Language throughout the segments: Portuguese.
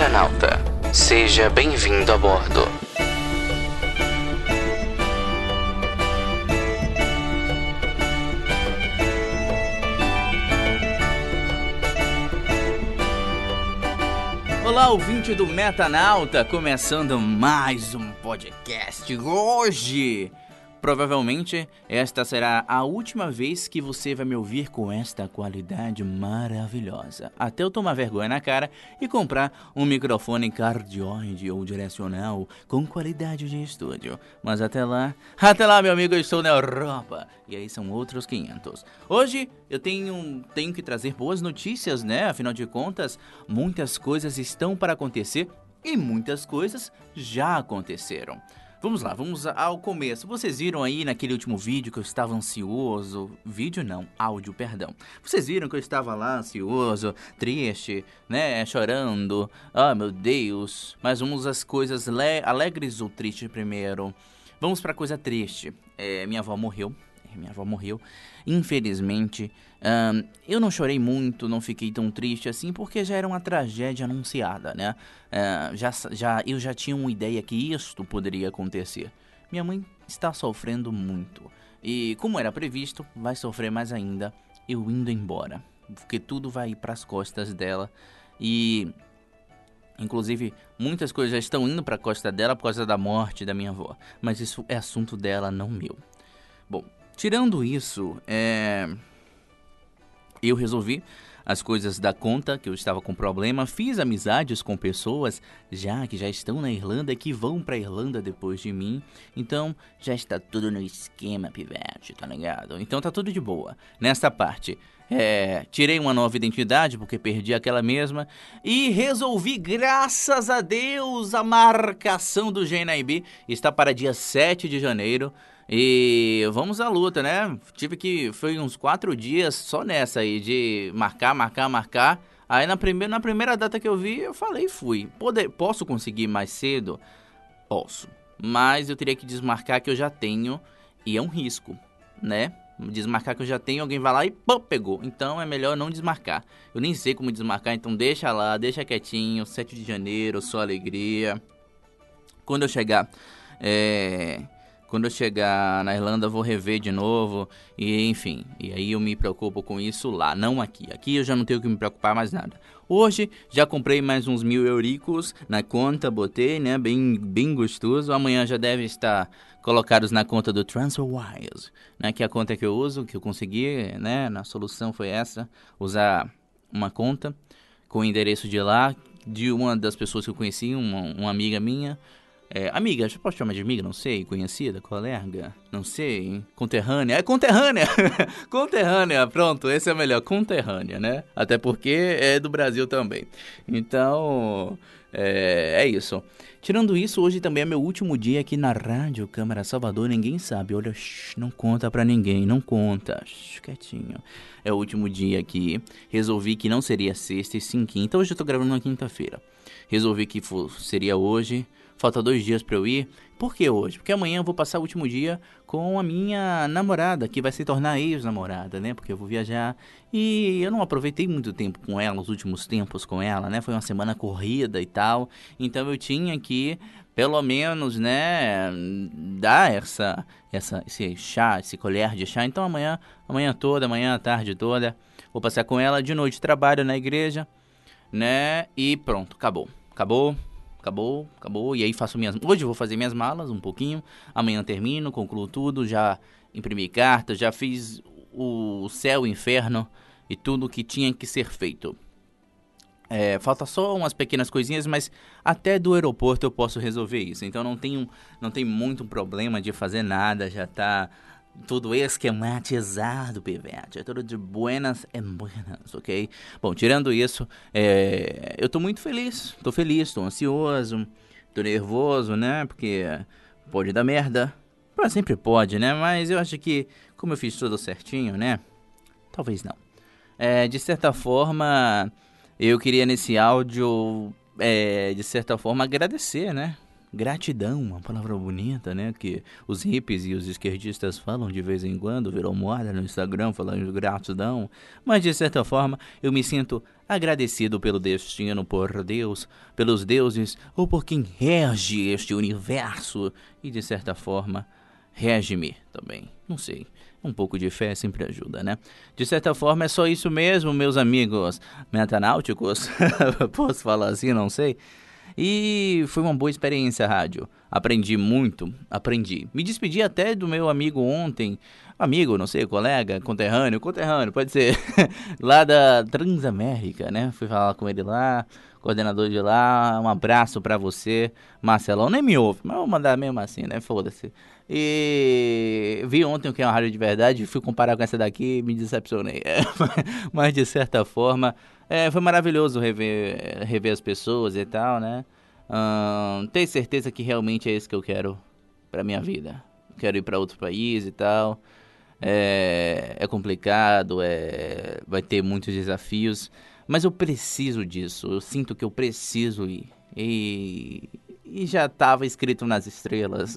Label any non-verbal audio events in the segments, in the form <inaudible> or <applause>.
Metanauta. Seja bem-vindo a bordo. Olá, ouvinte do Metanauta, começando mais um podcast. Hoje Provavelmente esta será a última vez que você vai me ouvir com esta qualidade maravilhosa. Até eu tomar vergonha na cara e comprar um microfone cardioide ou direcional com qualidade de estúdio. Mas até lá, até lá, meu amigo, eu estou na Europa. E aí são outros 500. Hoje eu tenho, tenho que trazer boas notícias, né? Afinal de contas, muitas coisas estão para acontecer e muitas coisas já aconteceram. Vamos lá, vamos ao começo. Vocês viram aí naquele último vídeo que eu estava ansioso. Vídeo não, áudio, perdão. Vocês viram que eu estava lá ansioso, triste, né? Chorando. Ah, meu Deus. Mas vamos às coisas alegres ou tristes primeiro. Vamos para coisa triste. É, minha avó morreu. Minha avó morreu. Infelizmente, eu não chorei muito, não fiquei tão triste assim, porque já era uma tragédia anunciada, né? Uh, já, já, eu já tinha uma ideia que isto poderia acontecer. Minha mãe está sofrendo muito. E, como era previsto, vai sofrer mais ainda eu indo embora. Porque tudo vai para as costas dela. E Inclusive, muitas coisas já estão indo para a costa dela por causa da morte da minha avó. Mas isso é assunto dela, não meu. Bom, tirando isso, é eu resolvi as coisas da conta, que eu estava com problema, fiz amizades com pessoas já que já estão na Irlanda e que vão pra Irlanda depois de mim. Então já está tudo no esquema, pivete, tá ligado? Então tá tudo de boa. Nesta parte, é, tirei uma nova identidade porque perdi aquela mesma e resolvi, graças a Deus, a marcação do GNIB está para dia 7 de janeiro. E vamos à luta, né? Tive que. Foi uns quatro dias só nessa aí, de marcar, marcar, marcar. Aí na primeira, na primeira data que eu vi, eu falei fui. Poder, posso conseguir mais cedo? Posso. Mas eu teria que desmarcar que eu já tenho. E é um risco, né? Desmarcar que eu já tenho, alguém vai lá e pô, pegou. Então é melhor não desmarcar. Eu nem sei como desmarcar, então deixa lá, deixa quietinho. 7 de janeiro, só alegria. Quando eu chegar. É quando eu chegar na Irlanda, vou rever de novo. E enfim, e aí eu me preocupo com isso lá, não aqui. Aqui eu já não tenho que me preocupar mais nada. Hoje já comprei mais uns mil euricos na conta, botei, né? Bem, bem gostoso. Amanhã já deve estar colocados na conta do TransferWise, né? Que é a conta que eu uso, que eu consegui, né? Na solução foi essa, usar uma conta com o endereço de lá, de uma das pessoas que eu conheci, uma, uma amiga minha. É, amiga, já posso chamar de amiga? Não sei. Conhecida? Colega? Não sei. Conterrânea? É conterrânea! <laughs> conterrânea, pronto, esse é melhor. Conterrânea, né? Até porque é do Brasil também. Então, é, é isso. Tirando isso, hoje também é meu último dia aqui na Rádio Câmara Salvador. Ninguém sabe. Olha, shh, não conta pra ninguém. Não conta. Shh, quietinho. É o último dia aqui. Resolvi que não seria sexta e sim quinta. Hoje eu tô gravando na quinta-feira. Resolvi que for, seria hoje falta dois dias para eu ir. Por que hoje? Porque amanhã eu vou passar o último dia com a minha namorada, que vai se tornar ex-namorada, né? Porque eu vou viajar e eu não aproveitei muito tempo com ela, os últimos tempos com ela, né? Foi uma semana corrida e tal. Então eu tinha que, pelo menos, né, dar essa, essa, esse chá, esse colher de chá. Então amanhã, amanhã toda, amanhã tarde toda, vou passar com ela de noite trabalho na igreja, né? E pronto, acabou. Acabou, acabou, acabou. E aí faço minhas. Hoje vou fazer minhas malas um pouquinho. Amanhã termino, concluo tudo. Já imprimi cartas, já fiz o céu, o inferno e tudo que tinha que ser feito. É, falta só umas pequenas coisinhas, mas até do aeroporto eu posso resolver isso. Então não tem, não tem muito problema de fazer nada, já tá tudo esquematizado, pivete. É tudo de buenas e buenas, ok? Bom, tirando isso, é, eu tô muito feliz. Tô feliz, tô ansioso, tô nervoso, né? Porque pode dar merda. Sempre pode, né? Mas eu acho que, como eu fiz tudo certinho, né? Talvez não. É, de certa forma, eu queria nesse áudio, é, de certa forma, agradecer, né? Gratidão, uma palavra bonita, né? Que os hippies e os esquerdistas falam de vez em quando, virou moda no Instagram falando de gratidão. Mas de certa forma, eu me sinto agradecido pelo destino, por Deus, pelos deuses ou por quem rege este universo e de certa forma rege-me também. Não sei. Um pouco de fé sempre ajuda, né? De certa forma é só isso mesmo, meus amigos metanáuticos. <laughs> Posso falar assim, não sei. E foi uma boa experiência a rádio. Aprendi muito, aprendi. Me despedi até do meu amigo ontem, amigo, não sei, colega, conterrâneo, conterrâneo, pode ser, <laughs> lá da Transamérica, né? Fui falar com ele lá, coordenador de lá, um abraço para você, Marcelão, nem me ouve, mas vou mandar mesmo assim, né? Foda-se. E vi ontem o que é uma rádio de verdade, fui comparar com essa daqui e me decepcionei. <laughs> mas de certa forma, é, foi maravilhoso rever, rever as pessoas e tal, né? Hum, ter certeza que realmente é isso que eu quero pra minha vida. Quero ir para outro país e tal. É, é complicado, é, vai ter muitos desafios, mas eu preciso disso. Eu sinto que eu preciso ir. E, e já estava escrito nas estrelas.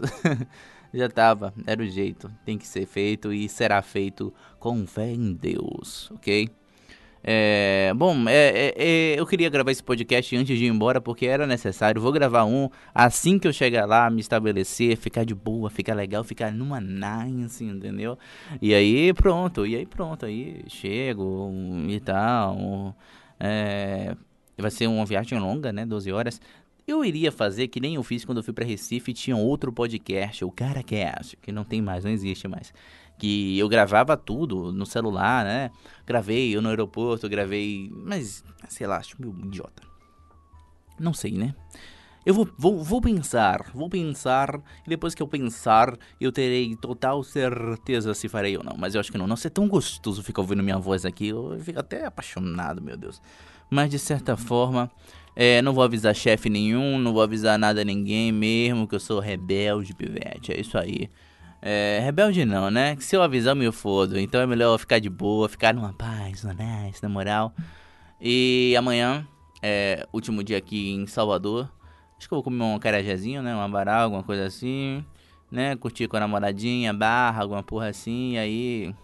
<laughs> já estava, era o jeito. Tem que ser feito e será feito com fé em Deus, ok? É, bom, é, é, é, eu queria gravar esse podcast antes de ir embora porque era necessário. Vou gravar um assim que eu chegar lá, me estabelecer, ficar de boa, ficar legal, ficar numa nice, entendeu? E aí pronto, e aí pronto, aí chego e tal. É, vai ser uma viagem longa, né? 12 horas. Eu iria fazer que nem eu fiz quando eu fui para Recife, tinha outro podcast, o CaraCast, que não tem mais, não existe mais que eu gravava tudo no celular, né? Gravei eu no aeroporto, gravei, mas sei lá, acho meio idiota. Não sei, né? Eu vou, vou, vou pensar, vou pensar, e depois que eu pensar, eu terei total certeza se farei ou não. Mas eu acho que não. Nossa, é tão gostoso ficar ouvindo minha voz aqui, eu fico até apaixonado, meu Deus. Mas de certa forma, é, não vou avisar chefe nenhum, não vou avisar nada a ninguém mesmo, que eu sou rebelde, pivete. É isso aí. É, rebelde não, né? Se eu avisar, eu me fodo. Então é melhor ficar de boa, ficar numa paz, numa nice, na moral. E amanhã, é último dia aqui em Salvador. Acho que eu vou comer um carajazinho, né? Uma varal, alguma coisa assim. Né? Curtir com a namoradinha, barra, alguma porra assim. E aí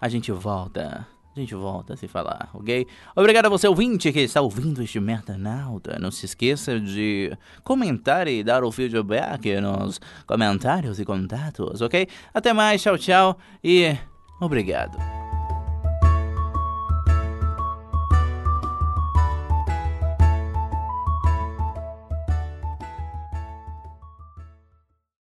a gente volta a gente volta a se falar, ok? Obrigado a você, ouvinte, que está ouvindo este Mertanauta. Não se esqueça de comentar e dar o feedback nos comentários e contatos, ok? Até mais, tchau, tchau e obrigado.